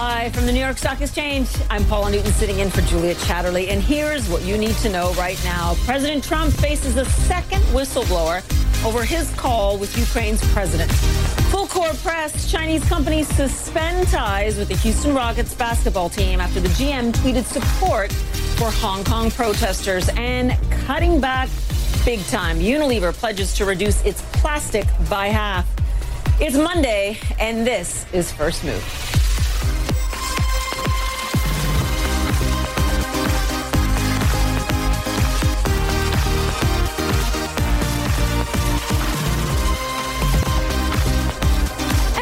Live from the New York Stock Exchange, I'm Paula Newton sitting in for Julia Chatterley. And here's what you need to know right now. President Trump faces a second whistleblower over his call with Ukraine's president. Full court press, Chinese companies suspend ties with the Houston Rockets basketball team after the GM tweeted support for Hong Kong protesters and cutting back big time. Unilever pledges to reduce its plastic by half. It's Monday, and this is First Move.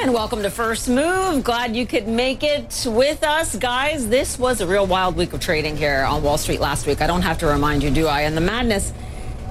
And welcome to First Move. Glad you could make it with us, guys. This was a real wild week of trading here on Wall Street last week. I don't have to remind you, do I? And the madness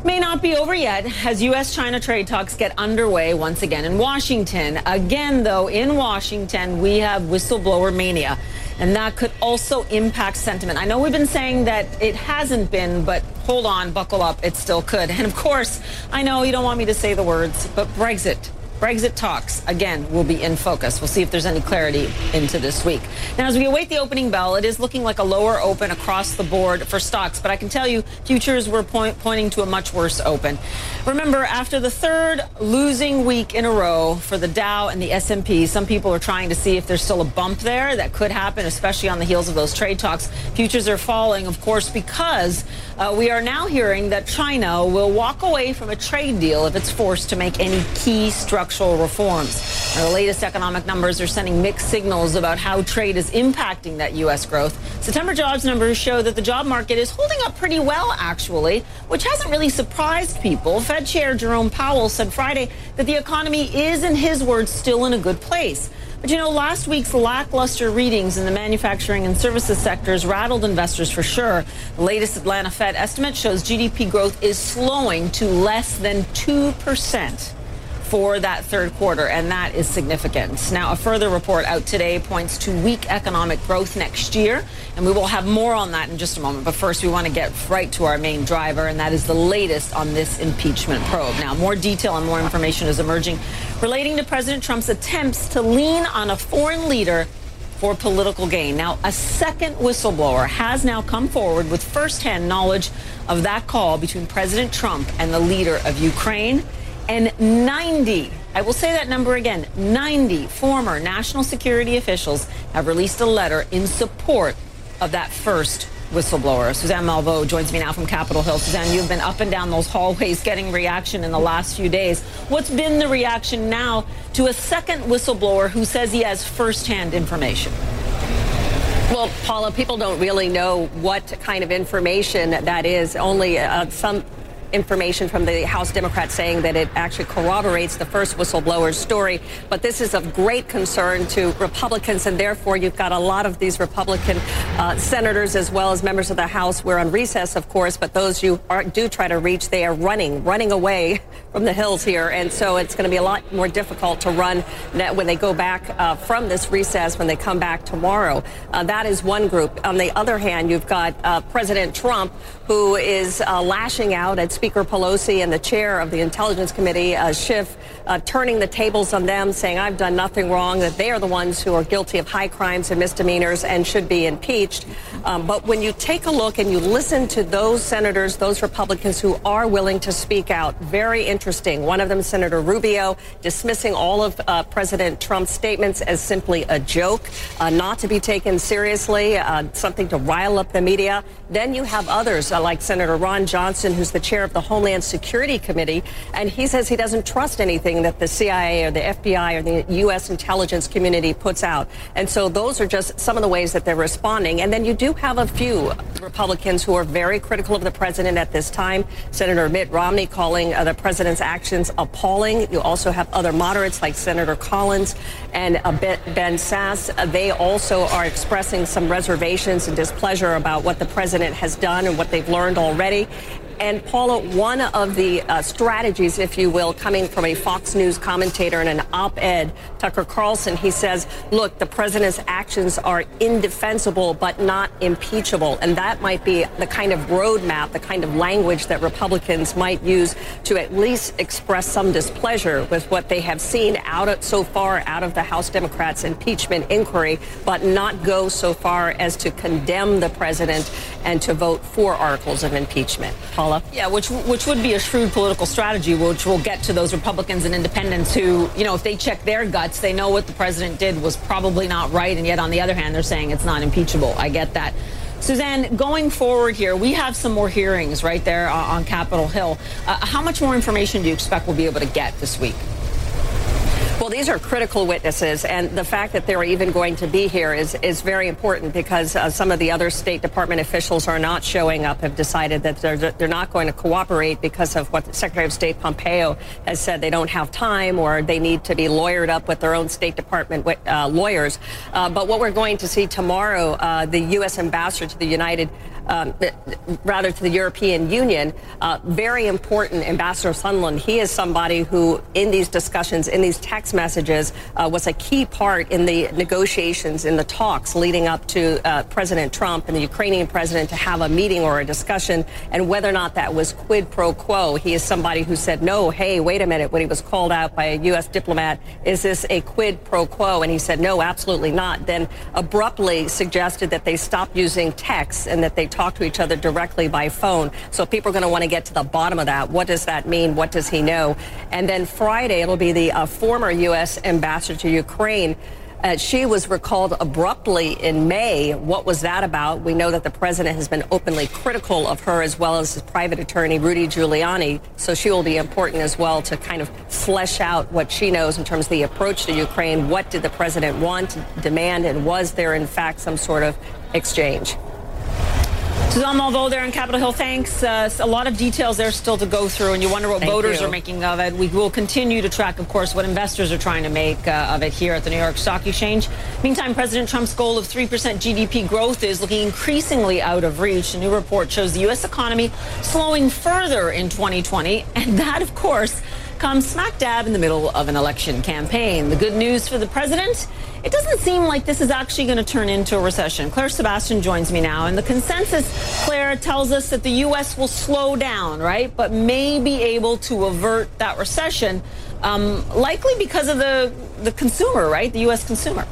may not be over yet as U.S. China trade talks get underway once again in Washington. Again, though, in Washington, we have whistleblower mania, and that could also impact sentiment. I know we've been saying that it hasn't been, but hold on, buckle up, it still could. And of course, I know you don't want me to say the words, but Brexit. Brexit talks, again, will be in focus. We'll see if there's any clarity into this week. Now, as we await the opening bell, it is looking like a lower open across the board for stocks, but I can tell you futures were point, pointing to a much worse open. Remember, after the third losing week in a row for the Dow and the S&P, some people are trying to see if there's still a bump there that could happen, especially on the heels of those trade talks. Futures are falling, of course, because uh, we are now hearing that China will walk away from a trade deal if it's forced to make any key structural reforms. Now, the latest economic numbers are sending mixed signals about how trade is impacting that U.S. growth. September jobs numbers show that the job market is holding up pretty well, actually, which hasn't really surprised people. Fed Chair Jerome Powell said Friday that the economy is, in his words, still in a good place. But you know, last week's lackluster readings in the manufacturing and services sectors rattled investors for sure. The latest Atlanta Fed estimate shows GDP growth is slowing to less than 2% for that third quarter, and that is significant. Now, a further report out today points to weak economic growth next year, and we will have more on that in just a moment. But first, we want to get right to our main driver, and that is the latest on this impeachment probe. Now, more detail and more information is emerging relating to President Trump's attempts to lean on a foreign leader for political gain. Now, a second whistleblower has now come forward with firsthand knowledge of that call between President Trump and the leader of Ukraine and 90, I will say that number again, 90 former national security officials have released a letter in support of that first whistleblower. Suzanne Malveaux joins me now from Capitol Hill. Suzanne, you've been up and down those hallways getting reaction in the last few days. What's been the reaction now to a second whistleblower who says he has firsthand information? Well, Paula, people don't really know what kind of information that is. Only uh, some information from the House Democrats saying that it actually corroborates the first whistleblower's story. But this is of great concern to Republicans, and therefore you've got a lot of these Republican uh, senators as well as members of the House. We're on recess, of course, but those you are, do try to reach, they are running, running away from the hills here. And so it's going to be a lot more difficult to run when they go back uh, from this recess, when they come back tomorrow. Uh, that is one group. On the other hand, you've got uh, President Trump, who is uh, lashing out at Speaker Pelosi and the chair of the Intelligence Committee, uh, Schiff, uh, turning the tables on them, saying, I've done nothing wrong, that they are the ones who are guilty of high crimes and misdemeanors and should be impeached. Um, but when you take a look and you listen to those senators, those Republicans who are willing to speak out, very interesting. One of them, Senator Rubio, dismissing all of uh, President Trump's statements as simply a joke, uh, not to be taken seriously, uh, something to rile up the media. Then you have others uh, like Senator Ron Johnson, who's the chair of the Homeland Security Committee, and he says he doesn't trust anything that the CIA or the FBI or the U.S. intelligence community puts out. And so those are just some of the ways that they're responding. And then you do have a few Republicans who are very critical of the president at this time. Senator Mitt Romney calling uh, the president's actions appalling. You also have other moderates like Senator Collins and uh, Ben Sasse. Uh, they also are expressing some reservations and displeasure about what the president has done and what they've learned already. And Paula, one of the uh, strategies, if you will, coming from a Fox News commentator in an op-ed, Tucker Carlson, he says, look, the president's actions are indefensible but not impeachable. And that might be the kind of roadmap, the kind of language that Republicans might use to at least express some displeasure with what they have seen out of, so far out of the House Democrats' impeachment inquiry, but not go so far as to condemn the president and to vote for articles of impeachment. Paula? Yeah, which which would be a shrewd political strategy, which will get to those Republicans and independents who, you know, if they check their guts, they know what the president did was probably not right, and yet on the other hand, they're saying it's not impeachable. I get that. Suzanne, going forward here, we have some more hearings right there on Capitol Hill. Uh, how much more information do you expect we'll be able to get this week? These are critical witnesses, and the fact that they're even going to be here is, is very important because uh, some of the other State Department officials are not showing up, have decided that they're, they're not going to cooperate because of what Secretary of State Pompeo has said they don't have time or they need to be lawyered up with their own State Department uh, lawyers. Uh, but what we're going to see tomorrow, uh, the U.S. ambassador to the United um, rather to the European Union, uh, very important Ambassador Sondland. He is somebody who, in these discussions, in these text messages, uh, was a key part in the negotiations, in the talks leading up to uh, President Trump and the Ukrainian president to have a meeting or a discussion, and whether or not that was quid pro quo. He is somebody who said, no, hey, wait a minute, when he was called out by a U.S. diplomat, is this a quid pro quo? And he said, no, absolutely not. Then abruptly suggested that they stop using text and that they talk to each other directly by phone. So people are going to want to get to the bottom of that. What does that mean? What does he know? And then Friday, it'll be the uh, former U.S. ambassador to Ukraine. Uh, she was recalled abruptly in May. What was that about? We know that the president has been openly critical of her as well as his private attorney, Rudy Giuliani. So she will be important as well to kind of flesh out what she knows in terms of the approach to Ukraine. What did the president want, demand, and was there, in fact, some sort of exchange? Suzanne Malveaux there on Capitol Hill. Thanks. Uh, a lot of details there still to go through, and you wonder what Thank voters you. are making of it. We will continue to track, of course, what investors are trying to make uh, of it here at the New York Stock Exchange. Meantime, President Trump's goal of 3% GDP growth is looking increasingly out of reach. A new report shows the U.S. economy slowing further in 2020, and that, of course, comes smack dab in the middle of an election campaign. The good news for the president it doesn't seem like this is actually going to turn into a recession. Claire Sebastian joins me now, and the consensus, Claire, tells us that the U.S. will slow down, right, but may be able to avert that recession, um, likely because of the the consumer, right, the U.S. consumer.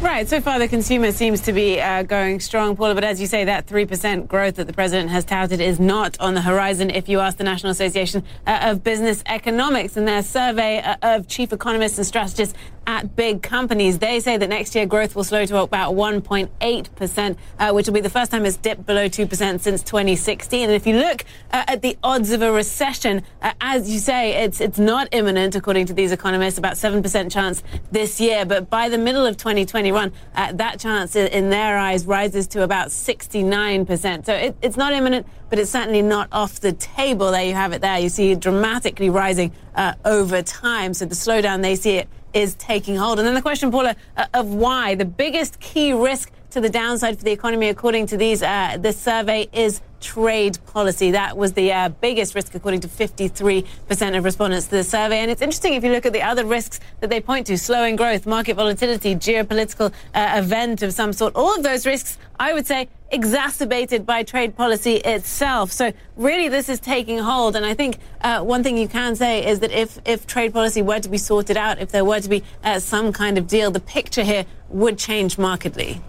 Right. So far, the consumer seems to be uh, going strong, Paula. But as you say, that 3% growth that the president has touted is not on the horizon if you ask the National Association uh, of Business Economics in their survey uh, of chief economists and strategists at big companies. They say that next year growth will slow to about 1.8%, uh, which will be the first time it's dipped below 2% since 2016. And if you look uh, at the odds of a recession, uh, as you say, it's, it's not imminent, according to these economists, about 7% chance this year. But by the middle of 2021, uh, that chance in their eyes rises to about 69%. So it, it's not imminent, but it's certainly not off the table. There you have it there. You see it dramatically rising uh, over time. So the slowdown, they see it is taking hold. And then the question, Paula, uh, of why the biggest key risk to the downside for the economy, according to these uh, this survey, is trade policy. That was the uh, biggest risk, according to 53% of respondents to the survey. And it's interesting if you look at the other risks that they point to slowing growth, market volatility, geopolitical uh, event of some sort. All of those risks, I would say, exacerbated by trade policy itself. So really, this is taking hold. And I think uh, one thing you can say is that if, if trade policy were to be sorted out, if there were to be uh, some kind of deal, the picture here would change markedly.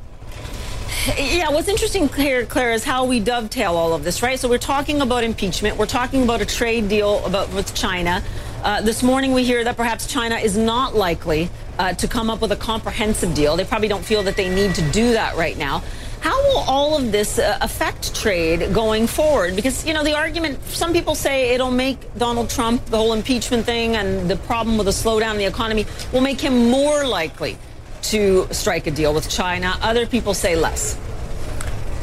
Yeah, what's interesting here, Claire, is how we dovetail all of this, right? So we're talking about impeachment. We're talking about a trade deal about with China. Uh, this morning we hear that perhaps China is not likely uh, to come up with a comprehensive deal. They probably don't feel that they need to do that right now. How will all of this uh, affect trade going forward? Because, you know, the argument, some people say it'll make Donald Trump, the whole impeachment thing and the problem with the slowdown in the economy will make him more likely to strike a deal with China. Other people say less.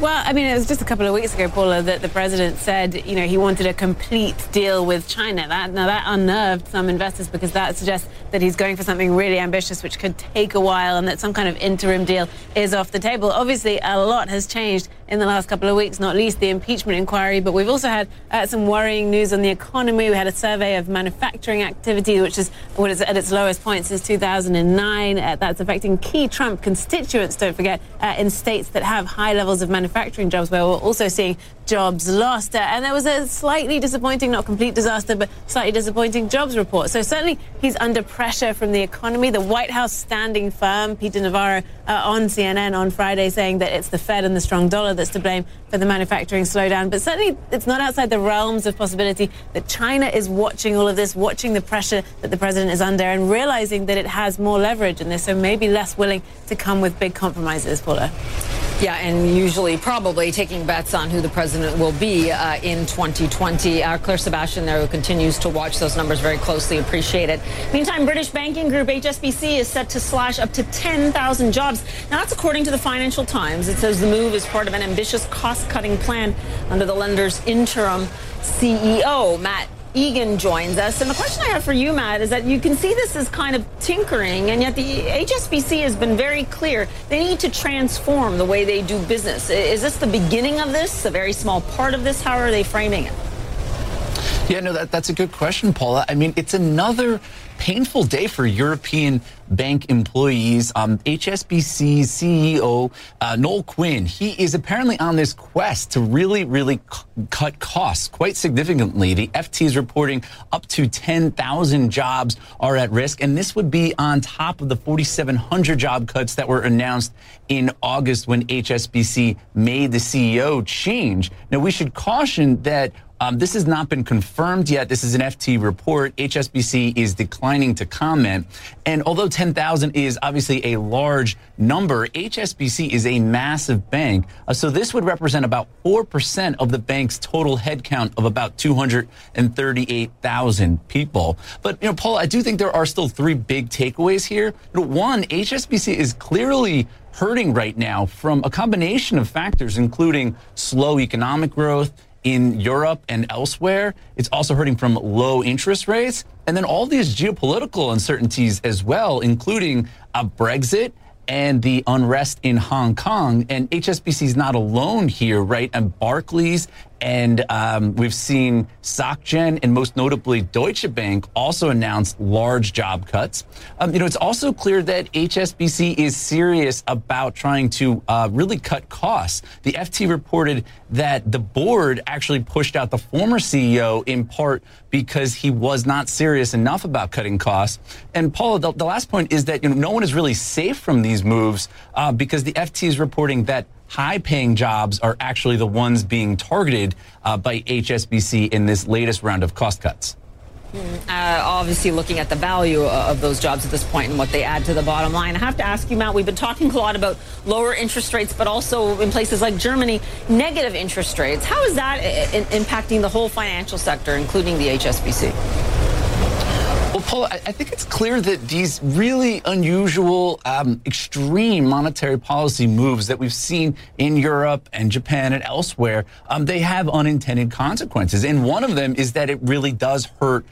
Well, I mean, it was just a couple of weeks ago, Paula, that the president said, you know, he wanted a complete deal with China. That now that unnerved some investors because that suggests that he's going for something really ambitious, which could take a while, and that some kind of interim deal is off the table. Obviously, a lot has changed in the last couple of weeks, not least the impeachment inquiry. But we've also had uh, some worrying news on the economy. We had a survey of manufacturing activity, which is what is at its lowest point since 2009. Uh, that's affecting key Trump constituents. Don't forget, uh, in states that have high levels of manufacturing jobs where we're also seeing jobs lost. Uh, and there was a slightly disappointing, not complete disaster, but slightly disappointing jobs report. So certainly he's under pressure from the economy. The White House standing firm, Peter Navarro uh, on CNN on Friday saying that it's the Fed and the strong dollar that's to blame for the manufacturing slowdown. But certainly it's not outside the realms of possibility that China is watching all of this, watching the pressure that the president is under and realizing that it has more leverage in this, so maybe less willing to come with big compromises, Paula. Yeah, and usually probably taking bets on who the president will be uh, in 2020. Uh, Claire Sebastian there who continues to watch those numbers very closely. Appreciate it. Meantime, British banking group HSBC is set to slash up to 10,000 jobs. Now, that's according to the Financial Times. It says the move is part of an ambitious cost-cutting plan under the lender's interim CEO, Matt Egan joins us. And the question I have for you, Matt, is that you can see this as kind of tinkering, and yet the HSBC has been very clear. They need to transform the way they do business. Is this the beginning of this, a very small part of this? How are they framing it? Yeah, no, that, that's a good question, Paula. I mean, it's another painful day for European bank employees. Um, HSBC CEO uh, Noel Quinn, he is apparently on this quest to really, really c- cut costs quite significantly. The FT is reporting up to 10,000 jobs are at risk, and this would be on top of the 4,700 job cuts that were announced in August when HSBC made the CEO change. Now, we should caution that um, this has not been confirmed yet. This is an FT report. HSBC is declining to comment. And although 10,000 is obviously a large number, HSBC is a massive bank. Uh, so this would represent about 4% of the bank's total headcount of about 238,000 people. But, you know, Paul, I do think there are still three big takeaways here. One, HSBC is clearly hurting right now from a combination of factors, including slow economic growth in Europe and elsewhere. It's also hurting from low interest rates. And then all these geopolitical uncertainties as well, including a Brexit and the unrest in Hong Kong. And HSBC is not alone here, right? And Barclays and um, we've seen SocGen and most notably Deutsche Bank also announced large job cuts. Um, you know, it's also clear that HSBC is serious about trying to uh, really cut costs. The FT reported that the board actually pushed out the former CEO in part because he was not serious enough about cutting costs. And Paula, the, the last point is that you know, no one is really safe from these moves uh, because the FT is reporting that high paying jobs are actually the ones being targeted uh, by HSBC in this latest round of cost cuts. Uh, obviously, looking at the value of those jobs at this point and what they add to the bottom line. I have to ask you, Matt, we've been talking a lot about lower interest rates, but also in places like Germany, negative interest rates. How is that I- impacting the whole financial sector, including the HSBC? Paul, I, think it's clear that these really unusual, um, extreme monetary policy moves that we've seen in Europe and Japan and elsewhere, um, they have unintended consequences. And one of them is that it really does hurt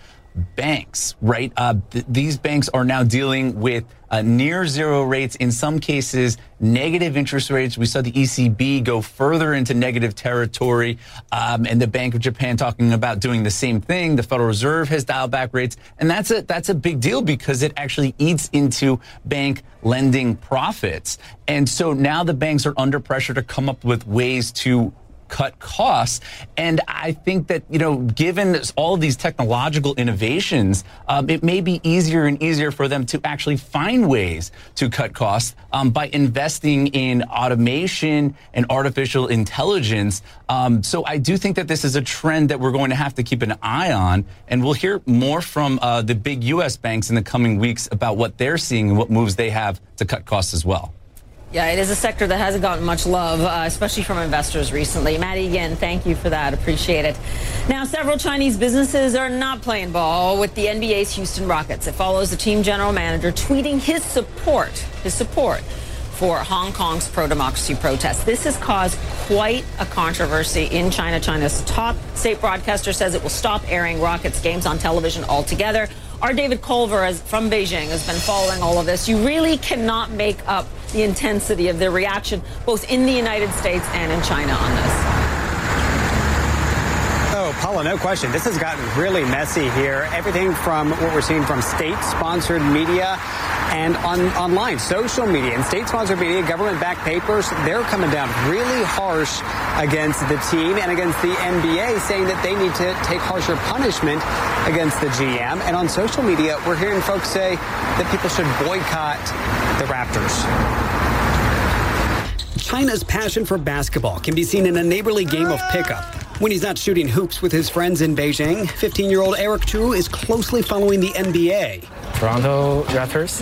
banks, right? Uh, th- these banks are now dealing with uh, near zero rates, in some cases, negative interest rates. We saw the ECB go further into negative territory, um, and the Bank of Japan talking about doing the same thing. The Federal Reserve has dialed back rates, and that's a that's a big deal because it actually eats into bank lending profits. And so now the banks are under pressure to come up with ways to cut costs. And I think that, you know, given all of these technological innovations, um, it may be easier and easier for them to actually find ways to cut costs um, by investing in automation and artificial intelligence. Um, so I do think that this is a trend that we're going to have to keep an eye on. And we'll hear more from uh, the big U.S. banks in the coming weeks about what they're seeing and what moves they have to cut costs as well. Yeah, it is a sector that hasn't gotten much love, uh, especially from investors recently. Maddie, again, thank you for that. Appreciate it. Now, several Chinese businesses are not playing ball with the NBA's Houston Rockets. It follows the team general manager tweeting his support, his support for Hong Kong's pro-democracy protests. This has caused quite a controversy in China. China's top state broadcaster says it will stop airing Rockets games on television altogether. Our David Culver has, from Beijing has been following all of this. You really cannot make up the intensity of their reaction both in the United States and in China on this. Oh, Paula, no question. This has gotten really messy here. Everything from what we're seeing from state-sponsored media and on online, social media and state-sponsored media, government-backed papers, they're coming down really harsh against the team and against the NBA, saying that they need to take harsher punishment against the GM. And on social media, we're hearing folks say that people should boycott the Raptors. China's passion for basketball can be seen in a neighborly game of pickup. When he's not shooting hoops with his friends in Beijing, 15 year old Eric Chu is closely following the NBA. Toronto Raptors.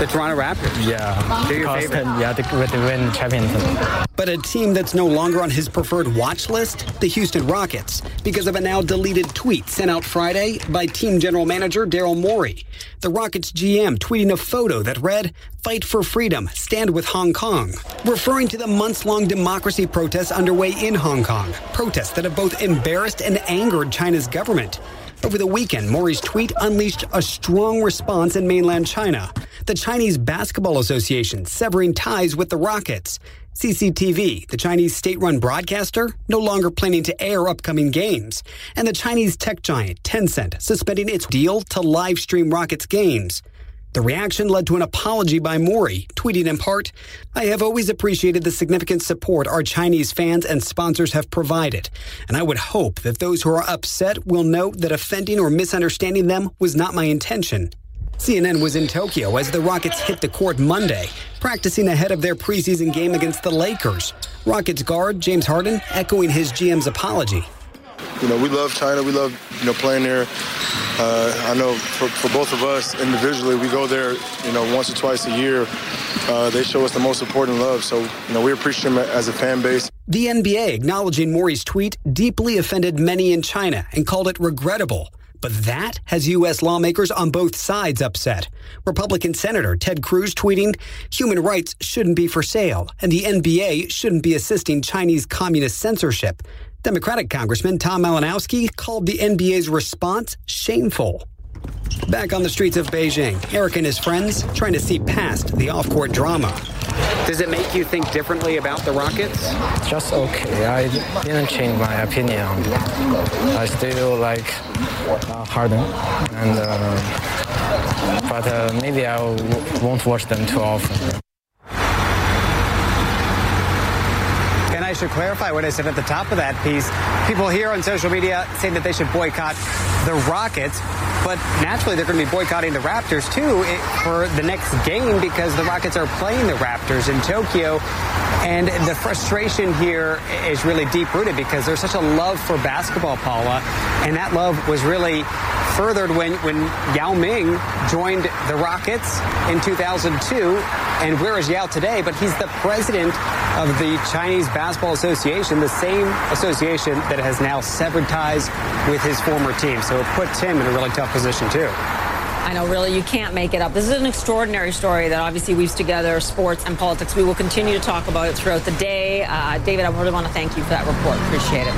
The Toronto Raptors? Yeah. They're your Because, favorite? Yeah, they, they win championship. But a team that's no longer on his preferred watch list, the Houston Rockets, because of a now deleted tweet sent out Friday by team general manager Daryl Morey. The Rockets GM tweeting a photo that read, Fight for freedom, stand with Hong Kong, referring to the months long democracy protests underway in Hong Kong, protests that have both embarrassed and angered China's government. Over the weekend, Morey's tweet unleashed a strong response in mainland China. The Chinese Basketball Association severing ties with the Rockets. CCTV, the Chinese state run broadcaster, no longer planning to air upcoming games. And the Chinese tech giant Tencent suspending its deal to live stream Rockets games. The reaction led to an apology by Morey, tweeting in part, I have always appreciated the significant support our Chinese fans and sponsors have provided, and I would hope that those who are upset will note that offending or misunderstanding them was not my intention. CNN was in Tokyo as the Rockets hit the court Monday, practicing ahead of their preseason game against the Lakers. Rockets guard James Harden echoing his GM's apology. You know, we love China. We love, you know, playing there. Uh, I know for, for both of us individually, we go there, you know, once or twice a year. Uh, they show us the most important love. So, you know, we appreciate them as a fan base. The NBA, acknowledging Morey's tweet, deeply offended many in China and called it regrettable. But that has U.S. lawmakers on both sides upset. Republican Senator Ted Cruz tweeting, human rights shouldn't be for sale, and the NBA shouldn't be assisting Chinese communist censorship. Democratic Congressman Tom Malinowski called the NBA's response shameful. Back on the streets of Beijing, Eric and his friends trying to see past the off court drama. Does it make you think differently about the Rockets? Just okay. I didn't change my opinion. I still like uh, Harden, and uh, but uh, maybe I w- won't watch them too often. I should clarify what I said at the top of that piece. People here on social media saying that they should boycott the Rockets, but naturally they're going to be boycotting the Raptors too eh, for the next game because the Rockets are playing the Raptors in Tokyo. And the frustration here is really deep rooted because there's such a love for basketball, Paula. And that love was really furthered when, when Yao Ming joined the Rockets in 2002. And where is Yao today? But he's the president of the Chinese Basketball Association, the same association that has now severed ties with his former team. So it puts him in a really tough position, too. I know, really, you can't make it up. This is an extraordinary story that obviously weaves together sports and politics. We will continue to talk about it throughout the day. Uh, David, I really want to thank you for that report. Appreciate it.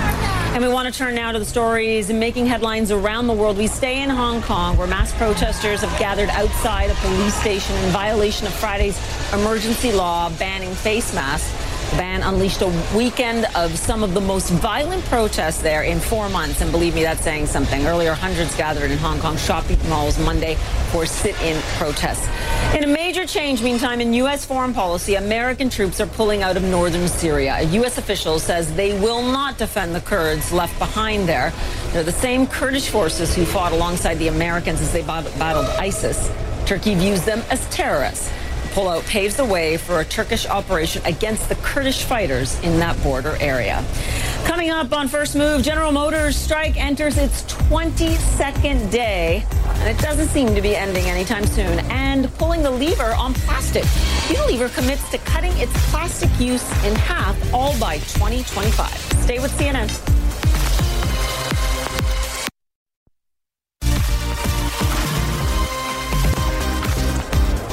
And we want to turn now to the stories and making headlines around the world. We stay in Hong Kong, where mass protesters have gathered outside a police station in violation of Friday's emergency law banning face masks. Ban unleashed a weekend of some of the most violent protests there in four months. And believe me, that's saying something. Earlier, hundreds gathered in Hong Kong shopping malls Monday for sit-in protests. In a major change, meantime, in U.S. foreign policy, American troops are pulling out of northern Syria. A U.S. official says they will not defend the Kurds left behind there. They're the same Kurdish forces who fought alongside the Americans as they battled ISIS. Turkey views them as terrorists pullout paves the way for a Turkish operation against the Kurdish fighters in that border area. Coming up on First Move, General Motors strike enters its 22nd day. and it doesn't seem to be ending anytime soon. And pulling the lever on plastic. Unilever commits to cutting its plastic use in half, all by 2025. Stay with CNN.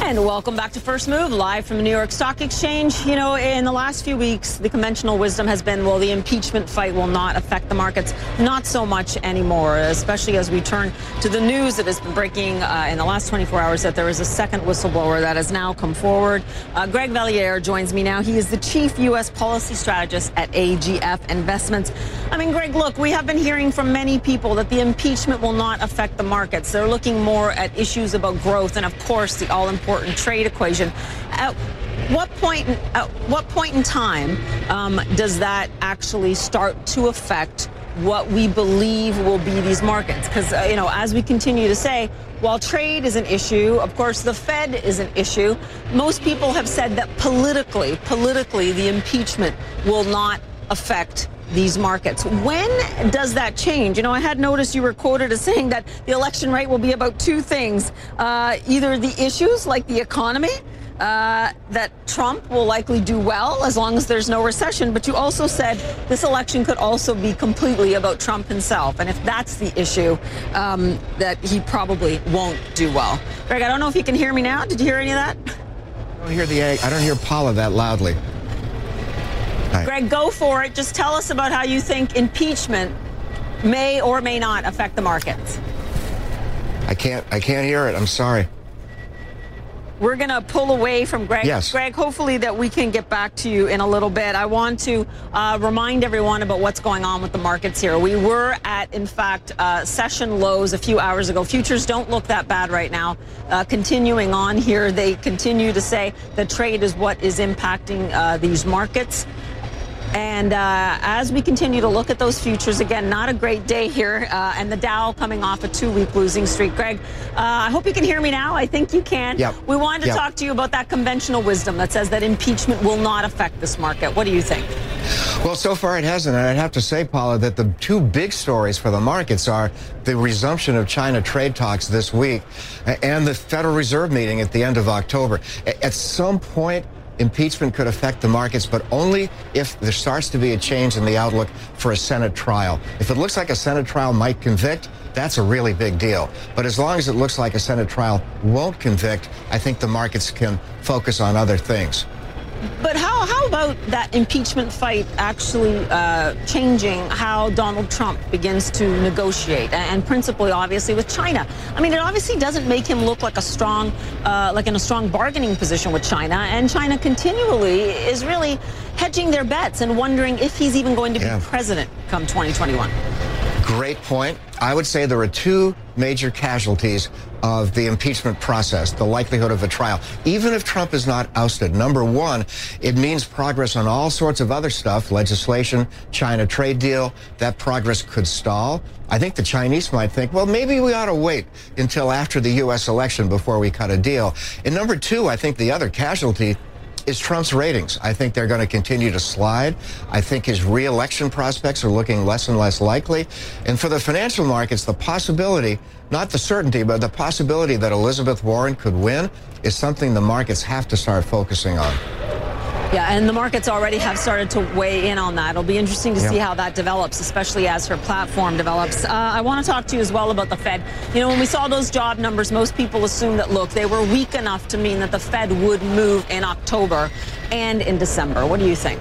And welcome back to First Move, live from the New York Stock Exchange. You know, in the last few weeks, the conventional wisdom has been, well, the impeachment fight will not affect the markets. Not so much anymore, especially as we turn to the news that has been breaking uh, in the last 24 hours that there is a second whistleblower that has now come forward. Uh, Greg Valliere joins me now. He is the chief U.S. policy strategist at AGF Investments. I mean, Greg, look, we have been hearing from many people that the impeachment will not affect the markets. They're looking more at issues about growth and, of course, the all important trade equation. At what point, at what point in time um, does that actually start to affect what we believe will be these markets? Because, uh, you know, as we continue to say, while trade is an issue, of course, the Fed is an issue. Most people have said that politically, politically, the impeachment will not affect these markets. When does that change? You know, I had noticed you were quoted as saying that the election rate will be about two things uh, either the issues like the economy. Uh, that Trump will likely do well as long as there's no recession. But you also said this election could also be completely about Trump himself. And if that's the issue, um, that he probably won't do well. Greg, I don't know if you can hear me now. Did you hear any of that? I don't hear the egg. I don't hear Paula that loudly. Right. Greg, go for it. Just tell us about how you think impeachment may or may not affect the markets. I can't. I can't hear it. I'm sorry. We're going to pull away from Greg. Yes. Greg, hopefully that we can get back to you in a little bit. I want to uh, remind everyone about what's going on with the markets here. We were at, in fact, uh, session lows a few hours ago. Futures don't look that bad right now. Uh, continuing on here, they continue to say that trade is what is impacting uh, these markets. And uh, as we continue to look at those futures, again, not a great day here, uh, and the Dow coming off a two-week losing streak. Greg, uh, I hope you can hear me now. I think you can. Yep. We wanted to yep. talk to you about that conventional wisdom that says that impeachment will not affect this market. What do you think? Well, so far it hasn't. And I'd have to say, Paula, that the two big stories for the markets are the resumption of China trade talks this week and the Federal Reserve meeting at the end of October. At some point, impeachment could affect the markets, but only if there starts to be a change in the outlook for a Senate trial. If it looks like a Senate trial might convict, that's a really big deal. But as long as it looks like a Senate trial won't convict, I think the markets can focus on other things. But how, how about that impeachment fight actually uh, changing how Donald Trump begins to negotiate, and principally, obviously, with China? I mean, it obviously doesn't make him look like a strong, uh, like in a strong bargaining position with China, and China continually is really hedging their bets and wondering if he's even going to be president come 2021. Great point. I would say there are two major casualties of the impeachment process, the likelihood of a trial. Even if Trump is not ousted, number one, it means progress on all sorts of other stuff, legislation, China trade deal. That progress could stall. I think the Chinese might think, well, maybe we ought to wait until after the U.S. election before we cut a deal. And number two, I think the other casualty is Trump's ratings. I think they're going to continue to slide. I think his reelection prospects are looking less and less likely. And for the financial markets, the possibility, not the certainty, but the possibility that Elizabeth Warren could win is something the markets have to start focusing on. Yeah, and the markets already have started to weigh in on that. It'll be interesting to yeah. see how that develops, especially as her platform develops. Uh, I want to talk to you as well about the Fed. You know, when we saw those job numbers, most people assumed that, look, they were weak enough to mean that the Fed would move in October and in December. What do you think?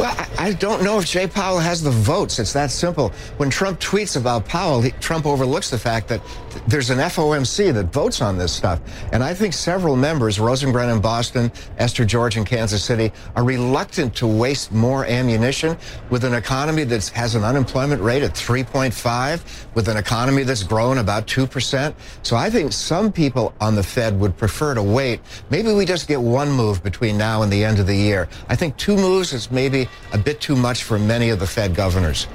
Well, I don't know if Jay Powell has the votes. It's that simple. When Trump tweets about Powell, he, Trump overlooks the fact that there's an FOMC that votes on this stuff. And I think several members, Rosengren in Boston, Esther George in Kansas City, are reluctant to waste more ammunition with an economy that has an unemployment rate at 3.5, with an economy that's grown about 2%. So I think some people on the Fed would prefer to wait. Maybe we just get one move between now and the end of the year. I think two moves is maybe a bit too much for many of the Fed governors.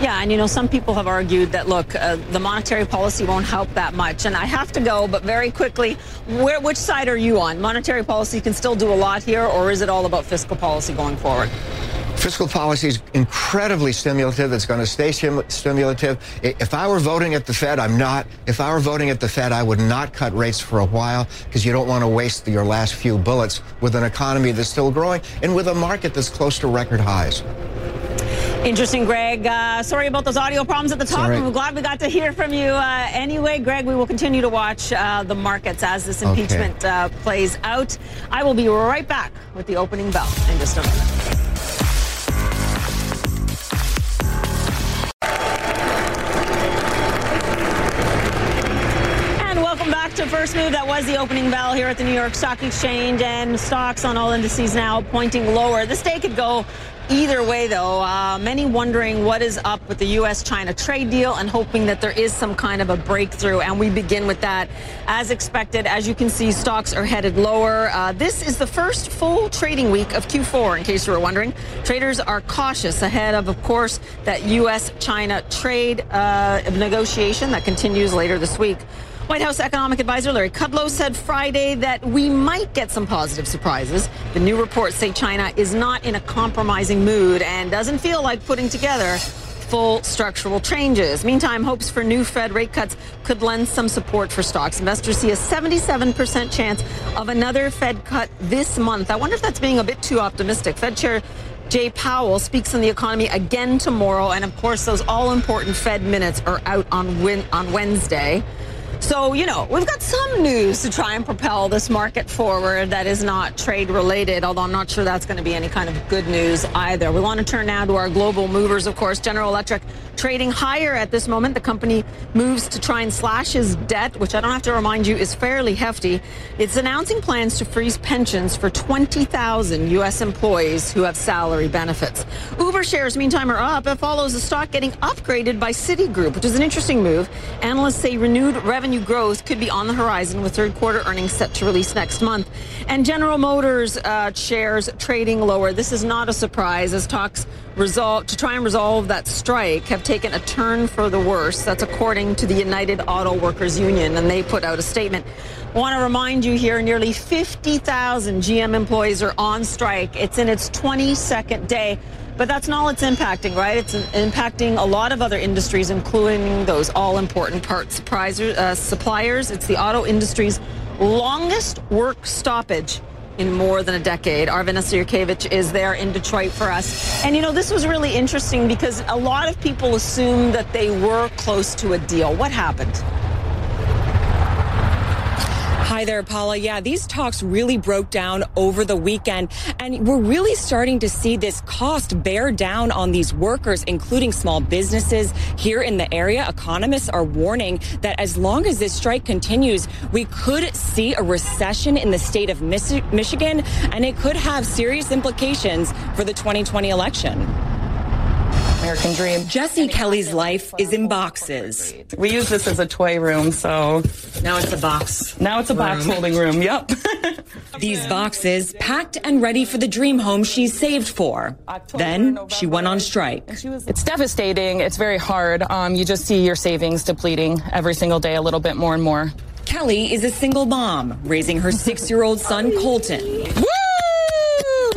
Yeah, and you know, some people have argued that, look, uh, the monetary policy won't help that much. And I have to go, but very quickly, where, which side are you on? Monetary policy can still do a lot here, or is it all about fiscal policy going forward? Fiscal policy is incredibly stimulative. It's going to stay stimulative. If I were voting at the Fed, I'm not. If I were voting at the Fed, I would not cut rates for a while because you don't want to waste your last few bullets with an economy that's still growing and with a market that's close to record highs. Interesting, Greg. Uh, sorry about those audio problems at the top. I'm glad we got to hear from you uh, anyway. Greg, we will continue to watch uh, the markets as this impeachment okay. Uh, plays out. I will be right back with the opening bell in just a moment. First Move. That was the opening bell here at the New York Stock Exchange, and stocks on all indices now pointing lower. This day could go Either way, though, uh, many wondering what is up with the U.S. China trade deal and hoping that there is some kind of a breakthrough. And we begin with that. As expected, as you can see, stocks are headed lower. Uh, this is the first full trading week of Q4, in case you were wondering. Traders are cautious ahead of, of course, that U.S. China trade uh, negotiation that continues later this week. White House economic advisor Larry Kudlow said Friday that we might get some positive surprises. The new reports say China is not in a compromising mood and doesn't feel like putting together full structural changes. Meantime, hopes for new Fed rate cuts could lend some support for stocks. Investors see a 77% chance of another Fed cut this month. I wonder if that's being a bit too optimistic. Fed Chair Jay Powell speaks on the economy again tomorrow, and of course, those all important Fed minutes are out on, win- on Wednesday. So, you know, we've got some news to try and propel this market forward that is not trade related, although I'm not sure that's going to be any kind of good news either. We want to turn now to our global movers, of course. General Electric trading higher at this moment. The company moves to try and slash his debt, which I don't have to remind you is fairly hefty. It's announcing plans to freeze pensions for 20,000 U.S. employees who have salary benefits. Uber shares, meantime, are up. It follows the stock getting upgraded by Citigroup, which is an interesting move. Analysts say renewed revenue revenue growth could be on the horizon with third quarter earnings set to release next month. And General Motors uh, shares trading lower. This is not a surprise as talks resolve to try and resolve that strike have taken a turn for the worse. That's according to the United Auto Workers Union, and they put out a statement. I want to remind you here nearly 50,000 GM employees are on strike. It's in its 22nd day. But that's not all it's impacting, right? It's impacting a lot of other industries, including those all important part uh, suppliers. It's the auto industry's longest work stoppage in more than a decade. Vanessa Yurkevich is there in Detroit for us. And you know, this was really interesting because a lot of people assumed that they were close to a deal. What happened? Hi there, Paula. Yeah, these talks really broke down over the weekend, and we're really starting to see this cost bear down on these workers, including small businesses here in the area. Economists are warning that as long as this strike continues, we could see a recession in the state of Michigan, and it could have serious implications for the 2020 election. American dream. Jesse Kelly's life is in boxes. We use this as a toy room, so now it's a box. Now it's a room. box holding room. Yep. These boxes packed and ready for the dream home she's saved for. Then she went on strike. It's devastating. It's very hard. Um, you just see your savings depleting every single day a little bit more and more. Kelly is a single mom raising her six-year-old son Colton.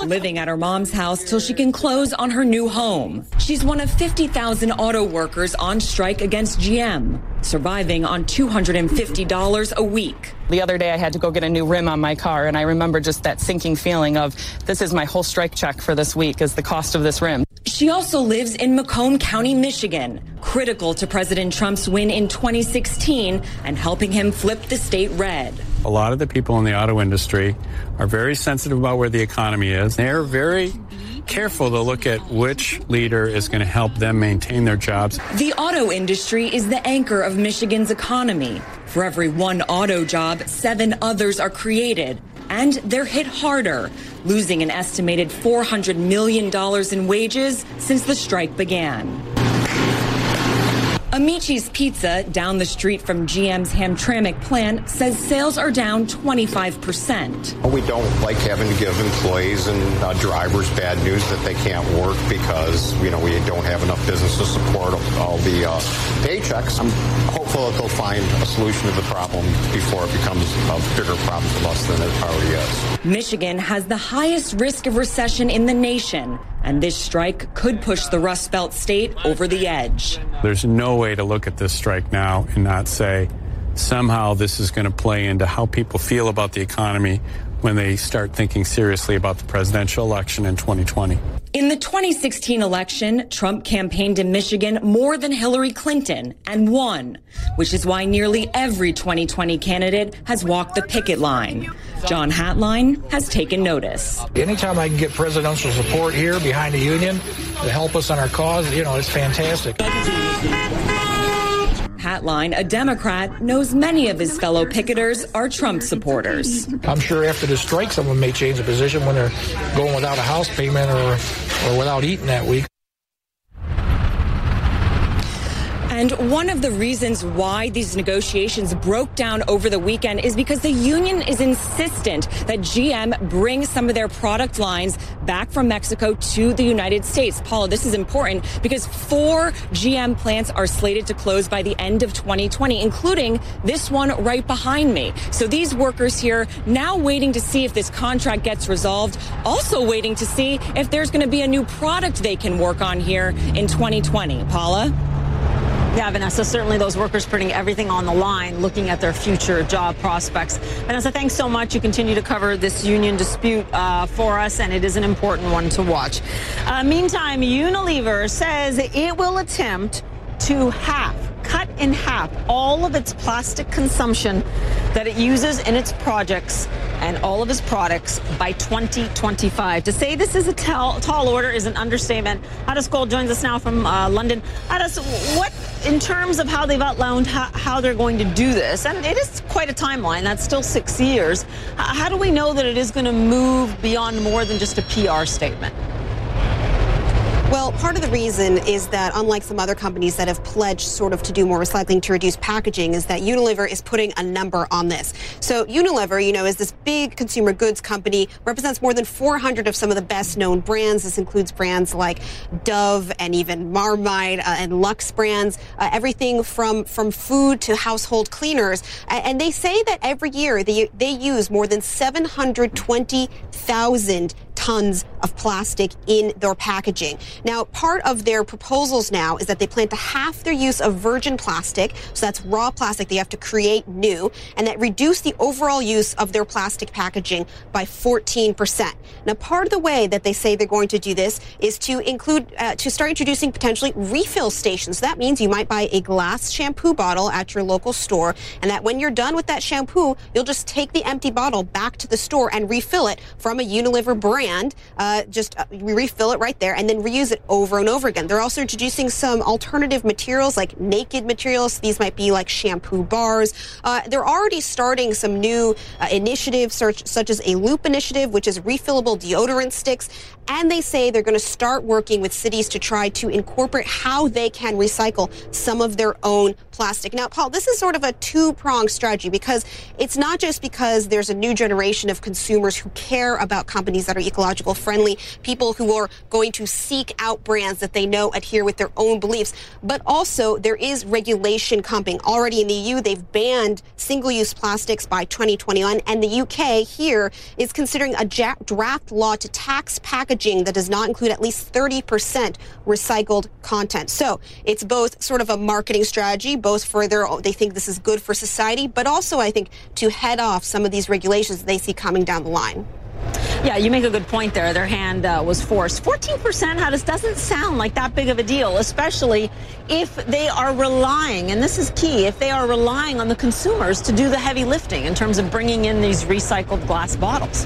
Living at her mom's house till she can close on her new home. She's one of 50,000 auto workers on strike against GM, surviving on $250 a week. The other day I had to go get a new rim on my car and I remember just that sinking feeling of this is my whole strike check for this week is the cost of this rim. She also lives in Macomb County, Michigan, critical to President Trump's win in 2016 and helping him flip the state red. A lot of the people in the auto industry are very sensitive about where the economy is. They're very careful to look at which leader is going to help them maintain their jobs. The auto industry is the anchor of Michigan's economy. For every one auto job, seven others are created. And they're hit harder, losing an estimated $400 million in wages since the strike began. Amici's Pizza, down the street from GM's Hamtramck plant, says sales are down 25%. We don't like having to give employees and uh, drivers bad news that they can't work because, you know, we don't have enough business to support all the uh, paychecks. I'm hopeful that they'll find a solution to the problem before it becomes a bigger problem for us than it already is. Michigan has the highest risk of recession in the nation And this strike could push the Rust Belt state over the edge. There's no way to look at this strike now and not say somehow this is going to play into how people feel about the economy when they start thinking seriously about the presidential election in 2020. In the 2016 election, Trump campaigned in Michigan more than Hillary Clinton and won, which is why nearly every 2020 candidate has walked the picket line. John Hatline has taken notice. Anytime I can get presidential support here behind the union to help us on our cause, you know, it's fantastic. Hatline, a Democrat, knows many of his fellow picketers are Trump supporters. I'm sure after the strike, someone may change the position when they're going without a house payment or, or without eating that week. And one of the reasons why these negotiations broke down over the weekend is because the union is insistent that GM bring some of their product lines back from Mexico to the United States. Paula, this is important because four GM plants are slated to close by the end of 2020, including this one right behind me. So these workers here now waiting to see if this contract gets resolved, also waiting to see if there's going to be a new product they can work on here in 2020. Paula? Yeah, Vanessa, certainly those workers putting everything on the line, looking at their future job prospects. Vanessa, thanks so much. You continue to cover this union dispute uh, for us, and it is an important one to watch. Uh, meantime, Unilever says it will attempt to half, cut in half, all of its plastic consumption that it uses in its projects and all of his products by 2025. To say this is a tall, tall order is an understatement. Hadas Gold joins us now from uh, London. Hadas, what, in terms of how they've outlined how, how, they're going to do this, and it is quite a timeline, that's still six years, how do we know that it is going to move beyond more than just a PR statement? Well, part of the reason is that unlike some other companies that have pledged sort of to do more recycling to reduce packaging is that Unilever is putting a number on this. So Unilever, you know, is this big consumer goods company, represents more than 400 of some of the best known brands. This includes brands like Dove and even Marmite uh, and Lux brands, uh, everything from, from food to household cleaners. And they say that every year they, they use more than 720,000 tons of plastic in their packaging. Now, part of their proposals now is that they plan to half their use of virgin plastic, so that's raw plastic they have to create new, and that reduce the overall use of their plastic packaging by 14%. Now, part of the way that they say they're going to do this is to include, uh, to start introducing potentially refill stations. So that means you might buy a glass shampoo bottle at your local store, and that when you're done with that shampoo, you'll just take the empty bottle back to the store and refill it from a Unilever brand. Uh, just uh, refill it right there and then reuse it over and over again. They're also introducing some alternative materials like naked materials. These might be like shampoo bars. Uh, they're already starting some new uh, initiatives such, such as a Loop initiative, which is refillable deodorant sticks. And they say they're going to start working with cities to try to incorporate how they can recycle some of their own plastic. Now, Paul, this is sort of a two pronged strategy because it's not just because there's a new generation of consumers who care about companies that are ecological friendly, people who are going to seek out brands that they know adhere with their own beliefs, but also there is regulation coming. Already in the EU, they've banned single use plastics by 2021, and the UK here is considering a draft law to tax packaging packaging that does not include at least 30% recycled content. So it's both sort of a marketing strategy, both for their, they think this is good for society, but also I think to head off some of these regulations they see coming down the line. Yeah, you make a good point there. Their hand uh, was forced. 14%, Hadas doesn't sound like that big of a deal, especially if they are relying, and this is key, if they are relying on the consumers to do the heavy lifting in terms of bringing in these recycled glass bottles.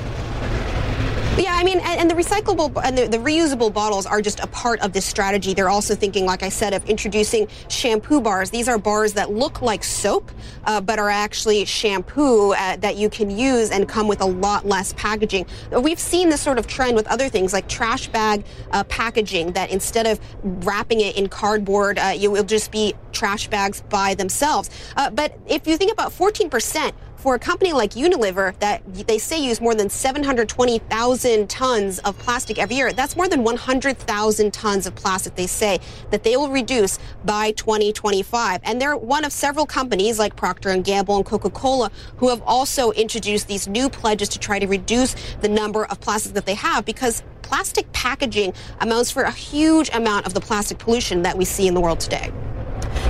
Yeah, I mean, and, the recyclable and the, the, reusable bottles are just a part of this strategy. They're also thinking, like I said, of introducing shampoo bars. These are bars that look like soap, uh, but are actually shampoo uh, that you can use and come with a lot less packaging. We've seen this sort of trend with other things like trash bag uh, packaging that instead of wrapping it in cardboard, uh, you will just be trash bags by themselves. Uh, but if you think about 14%, for a company like Unilever that they say use more than 720,000 tons of plastic every year, that's more than 100,000 tons of plastic they say that they will reduce by 2025. And they're one of several companies like Procter & Gamble and Coca-Cola who have also introduced these new pledges to try to reduce the number of plastics that they have because plastic packaging amounts for a huge amount of the plastic pollution that we see in the world today.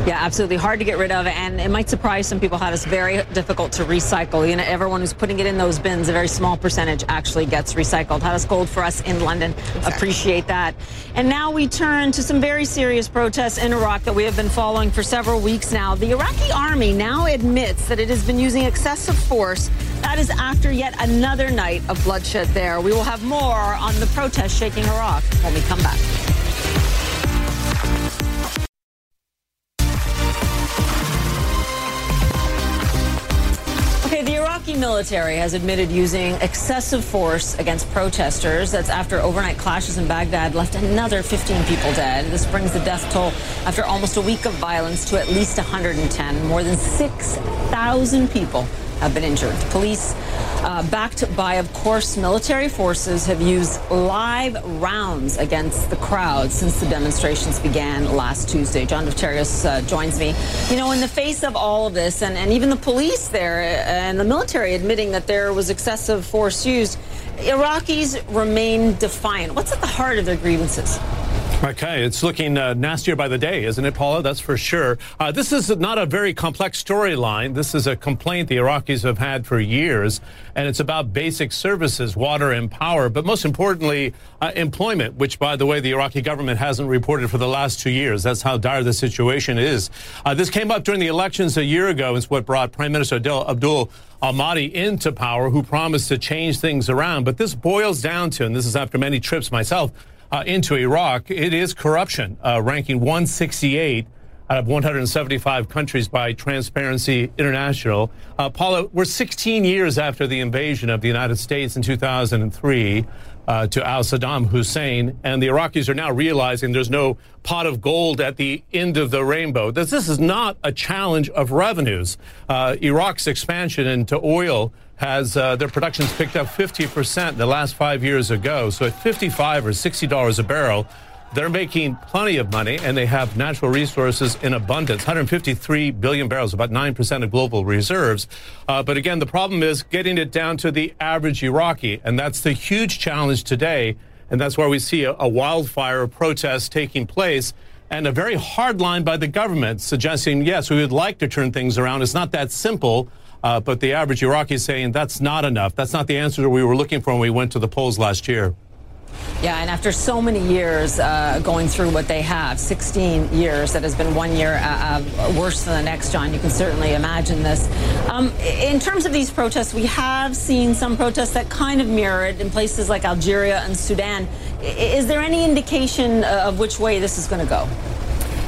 Yeah, absolutely. Hard to get rid of, and it might surprise some people how it's very difficult to recycle. You know, everyone who's putting it in those bins, a very small percentage actually gets recycled. Hadas Gold for us in London? Exactly. Appreciate that. And now we turn to some very serious protests in Iraq that we have been following for several weeks now. The Iraqi army now admits that it has been using excessive force. That is after yet another night of bloodshed there. We will have more on the protest shaking Iraq when we come back. Iraqi military has admitted using excessive force against protesters. That's after overnight clashes in Baghdad left another 15 people dead. This brings the death toll after almost a week of violence to at least 110. More than 6,000 people have been injured. Police, uh, backed by, of course, military forces, have used live rounds against the crowd since the demonstrations began last Tuesday. John Defterios uh, joins me. You know, in the face of all of this, and, and even the police there uh, and the military admitting that there was excessive force used, Iraqis remain defiant. What's at the heart of their grievances? Okay, it's looking uh, nastier by the day, isn't it, Paula? That's for sure. Uh, this is not a very complex storyline. This is a complaint the Iraqis have had for years, and it's about basic services, water and power, but most importantly, uh, employment, which, by the way, the Iraqi government hasn't reported for the last two years. That's how dire the situation is. Uh, this came up during the elections a year ago. And it's what brought Prime Minister Abdul Mahdi into power, who promised to change things around. But this boils down to, and this is after many trips myself, uh, into Iraq, it is corruption, uh, ranking 168 out of 175 countries by Transparency International. Uh, Paula, we're 16 years after the invasion of the United States in 2003 uh, to al Saddam Hussein, and the Iraqis are now realizing there's no pot of gold at the end of the rainbow. This, this is not a challenge of revenues. Uh, Iraq's expansion into oil has uh, their production's picked up 50% the last five years ago. So at 55 or 60 dollars a barrel, they're making plenty of money and they have natural resources in abundance 153 billion barrels, about 9% of global reserves. Uh, but again, the problem is getting it down to the average Iraqi. And that's the huge challenge today. And that's why we see a, a wildfire of protests taking place and a very hard line by the government suggesting, yes, we would like to turn things around. It's not that simple. Uh, but the average Iraqi is saying that's not enough. That's not the answer we were looking for when we went to the polls last year. Yeah, and after so many years uh, going through what they have, 16 years, that has been one year uh, uh, worse than the next, John. You can certainly imagine this. Um, in terms of these protests, we have seen some protests that kind of mirror it in places like Algeria and Sudan. Is there any indication uh, of which way this is going to go?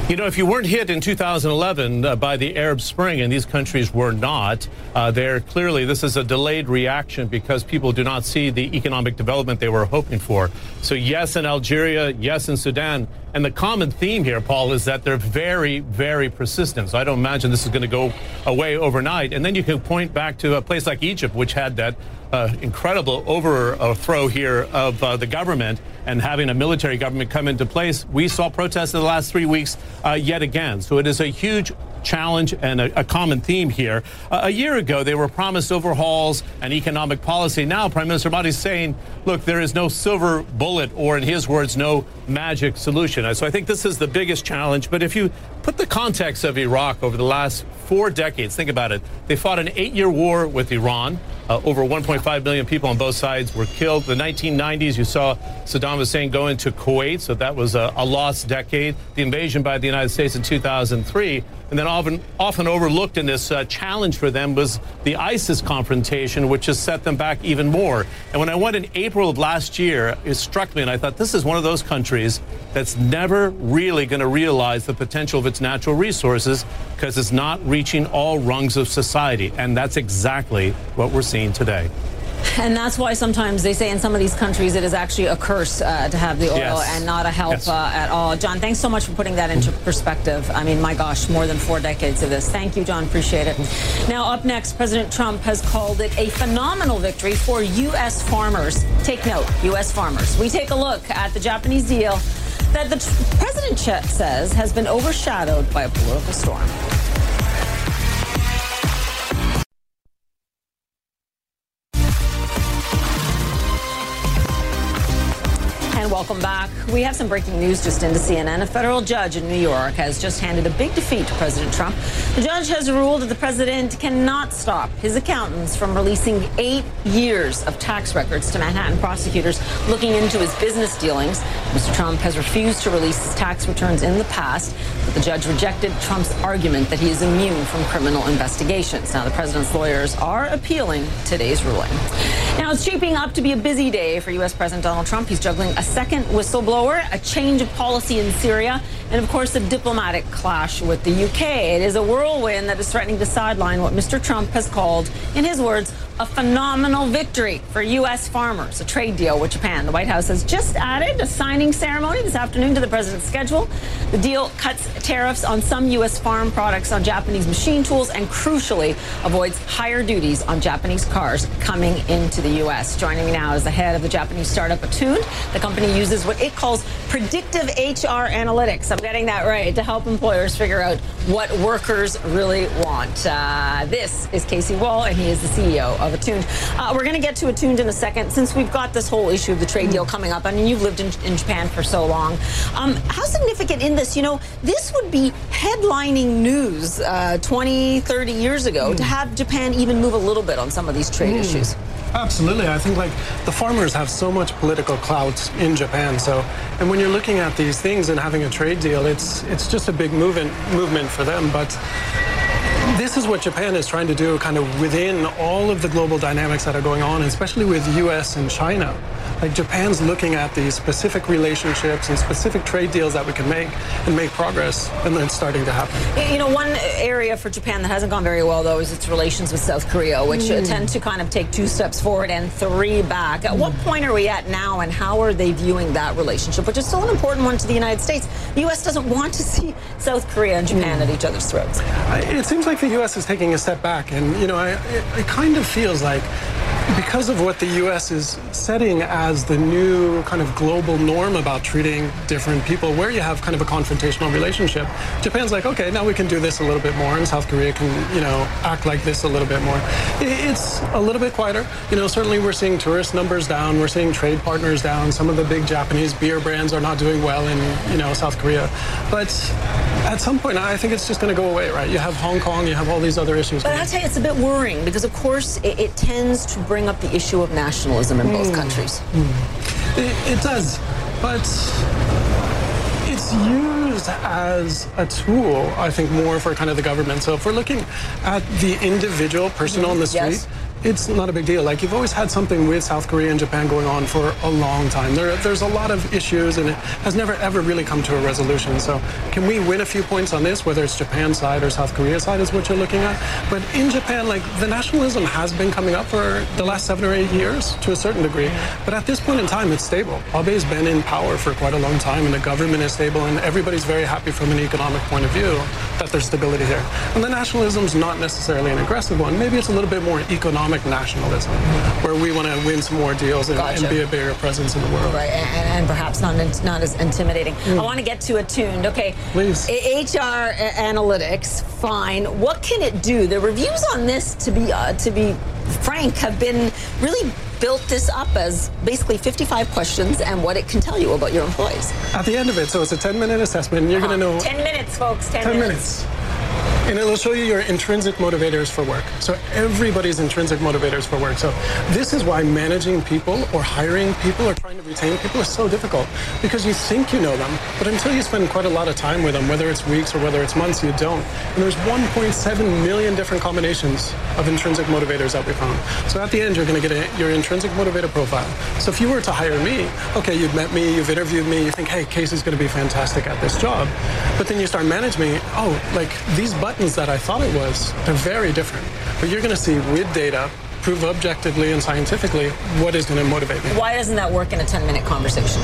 You know, if you weren't hit in 2011 uh, by the Arab Spring, and these countries were not, uh, there clearly this is a delayed reaction because people do not see the economic development they were hoping for. So, yes, in Algeria, yes, in Sudan. And the common theme here, Paul, is that they're very, very persistent. So I don't imagine this is going to go away overnight. And then you can point back to a place like Egypt, which had that uh, incredible overthrow here of uh, the government and having a military government come into place. We saw protests in the last three weeks uh, yet again. So it is a huge challenge and a, a common theme here. Uh, a year ago, they were promised overhauls and economic policy. Now, Prime Minister Mahdi is saying, look, there is no silver bullet, or in his words, no magic solution. So I think this is the biggest challenge. But if you put the context of Iraq over the last four decades, think about it. They fought an eight year war with Iran. Uh, over 1.5 million people on both sides were killed. The 1990s, you saw Saddam Hussein go into Kuwait, so that was a, a lost decade. The invasion by the United States in 2003. And then often, often overlooked in this uh, challenge for them was the ISIS confrontation, which has set them back even more. And when I went in April of last year, it struck me, and I thought this is one of those countries that's never really going to realize the potential of its natural resources because it's not reaching all rungs of society. And that's exactly what we're seeing today. And that's why sometimes they say in some of these countries it is actually a curse uh, to have the oil Yes. and not a help Yes. uh, at all. John, thanks so much for putting that into perspective. I mean, my gosh, more than four decades of this. Thank you, John. Appreciate it. Now, up next, President Trump has called it a phenomenal victory for U.S. farmers. Take note, U.S. farmers. We take a look at the Japanese deal that the president says has been overshadowed by a political storm. Welcome back. We have some breaking news just into CNN. A federal judge in New York has just handed a big defeat to President Trump. The judge has ruled that the president cannot stop his accountants from releasing eight years of tax records to Manhattan prosecutors looking into his business dealings. Mr. Trump has refused to release his tax returns in the past, but the judge rejected Trump's argument that he is immune from criminal investigations. Now, the president's lawyers are appealing today's ruling. Now, it's shaping up to be a busy day for U.S. President Donald Trump. He's juggling a second whistleblower, a change of policy in Syria, and of course, a diplomatic clash with the UK. It is a whirlwind that is threatening to sideline what Mr. Trump has called, in his words, a phenomenal victory for U.S. farmers, a trade deal with Japan. The White House has just added a signing ceremony this afternoon to the president's schedule. The deal cuts tariffs on some U.S. farm products on Japanese machine tools and, crucially, avoids higher duties on Japanese cars coming into the U.S. Joining me now is the head of the Japanese startup Attuned. The company uses what it calls predictive HR analytics. Getting that right to help employers figure out what workers really want. Uh, this is Casey Wahl, and he is the CEO of Attuned. Uh, we're going to get to Attuned in a second. Since we've got this whole issue of the trade deal coming up, I mean, you've lived in, in Japan for so long. Um, how significant in this? You know, this would be headlining news uh, 20, 30 years ago to have Japan even move a little bit on some of these trade issues. Absolutely. I think like the farmers have so much political clout in Japan. So, and when you're looking at these things and having a trade deal, it's it's just a big movement movement for them. But this is what Japan is trying to do, kind of within all of the global dynamics that are going on, especially with U.S. and China. Like Japan's looking at these specific relationships and specific trade deals that we can make and make progress, and then it's starting to happen. You know, one area for Japan that hasn't gone very well, though, is its relations with South Korea, which uh, Mm. tend to kind of take two steps forward and three back. At what point are we at now, and how are they viewing that relationship, which is still an important one to the United States? The U.S. doesn't want to see South Korea and Japan at each other's throats. It seems like the U.S. is taking a step back, and you know, I, it, it kind of feels like because of what the U.S. is setting as the new kind of global norm about treating different people, where you have kind of a confrontational relationship, Japan's like, okay, now we can do this a little bit more, and South Korea can, you know, act like this a little bit more. It's a little bit quieter. You know, certainly we're seeing tourist numbers down, we're seeing trade partners down. Some of the big Japanese beer brands are not doing well in, you know, South Korea, but at some point, I think it's just going to go away, right? You have Hong Kong, you have all these other issues. But I'll tell you, it's a bit worrying because, of course, it, it tends to bring up the issue of nationalism in both Mm. countries. It, it does, but it's used as a tool, I think, more for kind of the government. So if we're looking at the individual person on the street, Yes. It's not a big deal. Like you've always had something with South Korea and Japan going on for a long time. There, there's a lot of issues, and it has never ever really come to a resolution. So can we win a few points on this, whether it's Japan side or South Korea side, is what you're looking at. But in Japan, like the nationalism has been coming up for the last seven or eight years to a certain degree. But at this point in time, it's stable. Abe has been in power for quite a long time, and the government is stable, and everybody's very happy from an economic point of view that there's stability here. And the nationalism's not necessarily an aggressive one. Maybe it's a little bit more economic nationalism, where we want to win some more deals and, and be a bigger presence in the world. Right, and, and perhaps not not as intimidating. I want to get to attuned. Okay, Please. HR analytics, fine. What can it do? The reviews on this, to be uh, to be frank, have been really built this up as basically 55 questions and what it can tell you about your employees. At the end of it, so it's a 10 minute assessment, and you're going to know 10 minutes, folks. 10, 10 minutes. And it'll show you your intrinsic motivators for work. So everybody's intrinsic motivators for work. So this is why managing people or hiring people or trying to retain people is so difficult because you think you know them, but until you spend quite a lot of time with them, whether it's weeks or whether it's months, you don't. And there's 1.7 million different combinations of intrinsic motivators that we found. So at the end, you're going to get a, your intrinsic motivator profile. So if you were to hire me, okay, you've met me, you've interviewed me, you think, hey, Casey's going to be fantastic at this job. But then you start managing me, oh, like these buttons that I thought it was, they're very different. But you're going to see with data prove objectively and scientifically what is going to motivate me. Why doesn't that work in a 10 minute conversation?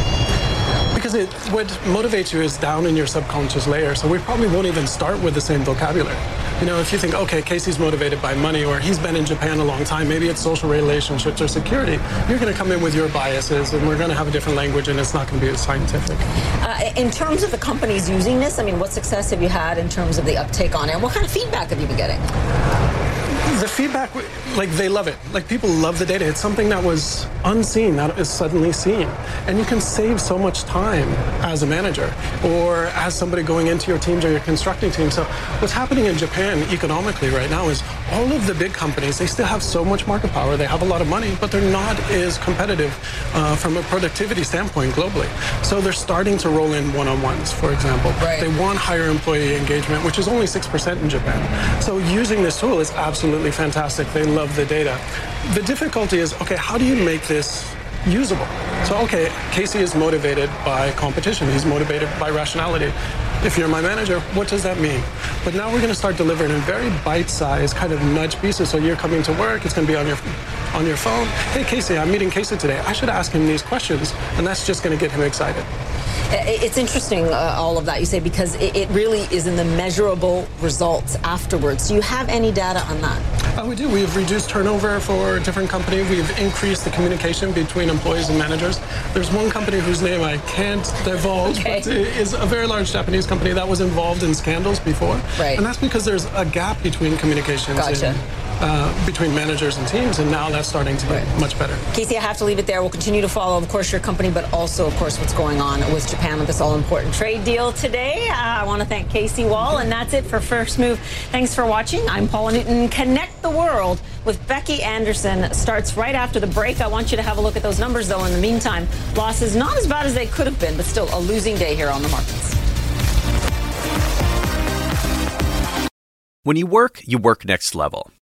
Because it, what motivates you is down in your subconscious layer. So we probably won't even start with the same vocabulary. You know, if you think, okay, Casey's motivated by money or he's been in Japan a long time, maybe it's social relationships or security, you're going to come in with your biases and we're going to have a different language and it's not going to be as scientific. Uh, in terms of the companies using this, I mean, what success have you had in terms of the uptake on it? What kind of feedback have you been getting? The feedback, like they love it. Like people love the data. It's something that was unseen that is suddenly seen. And you can save so much time as a manager or as somebody going into your teams or your constructing team. So what's happening in Japan economically right now is all of the big companies, they still have so much market power. They have a lot of money, but they're not as competitive uh, from a productivity standpoint globally. So they're starting to roll in one-on-ones, for example. Right. They want higher employee engagement, which is only 6% in Japan. So using this tool is absolutely fantastic. They love the data. The difficulty is, okay, how do you make this usable? So, okay, Casey is motivated by competition. He's motivated by rationality. If you're my manager, what does that mean? But now we're going to start delivering in very bite-sized kind of nudge pieces. So you're coming to work, it's going to be on your on your phone. Hey, Casey, I'm meeting Casey today. I should ask him these questions, and that's just going to get him excited. It's interesting, uh, all of that you say, because it, it, really is in the measurable results afterwards. Do you have any data on that? Uh, we do. We've reduced turnover for a different companies. We've increased the communication between employees and managers. There's one company whose name I can't divulge, okay. but it is a very large Japanese company that was involved in scandals before. Right. And that's because there's a gap between communications. Gotcha. And, uh, between managers and teams, and now that's starting to get right. much better. Casey, I have to leave it there. We'll continue to follow, of course, your company, but also, of course, what's going on with Japan with this all-important trade deal today. Uh, I want to thank Casey Wahl, and that's it for First Move. Thanks for watching. I'm Paula Newton. Connect the world with Becky Anderson starts right after the break. I want you to have a look at those numbers, though. In the meantime, losses not as bad as they could have been, but still a losing day here on the markets. When you work, you work next level.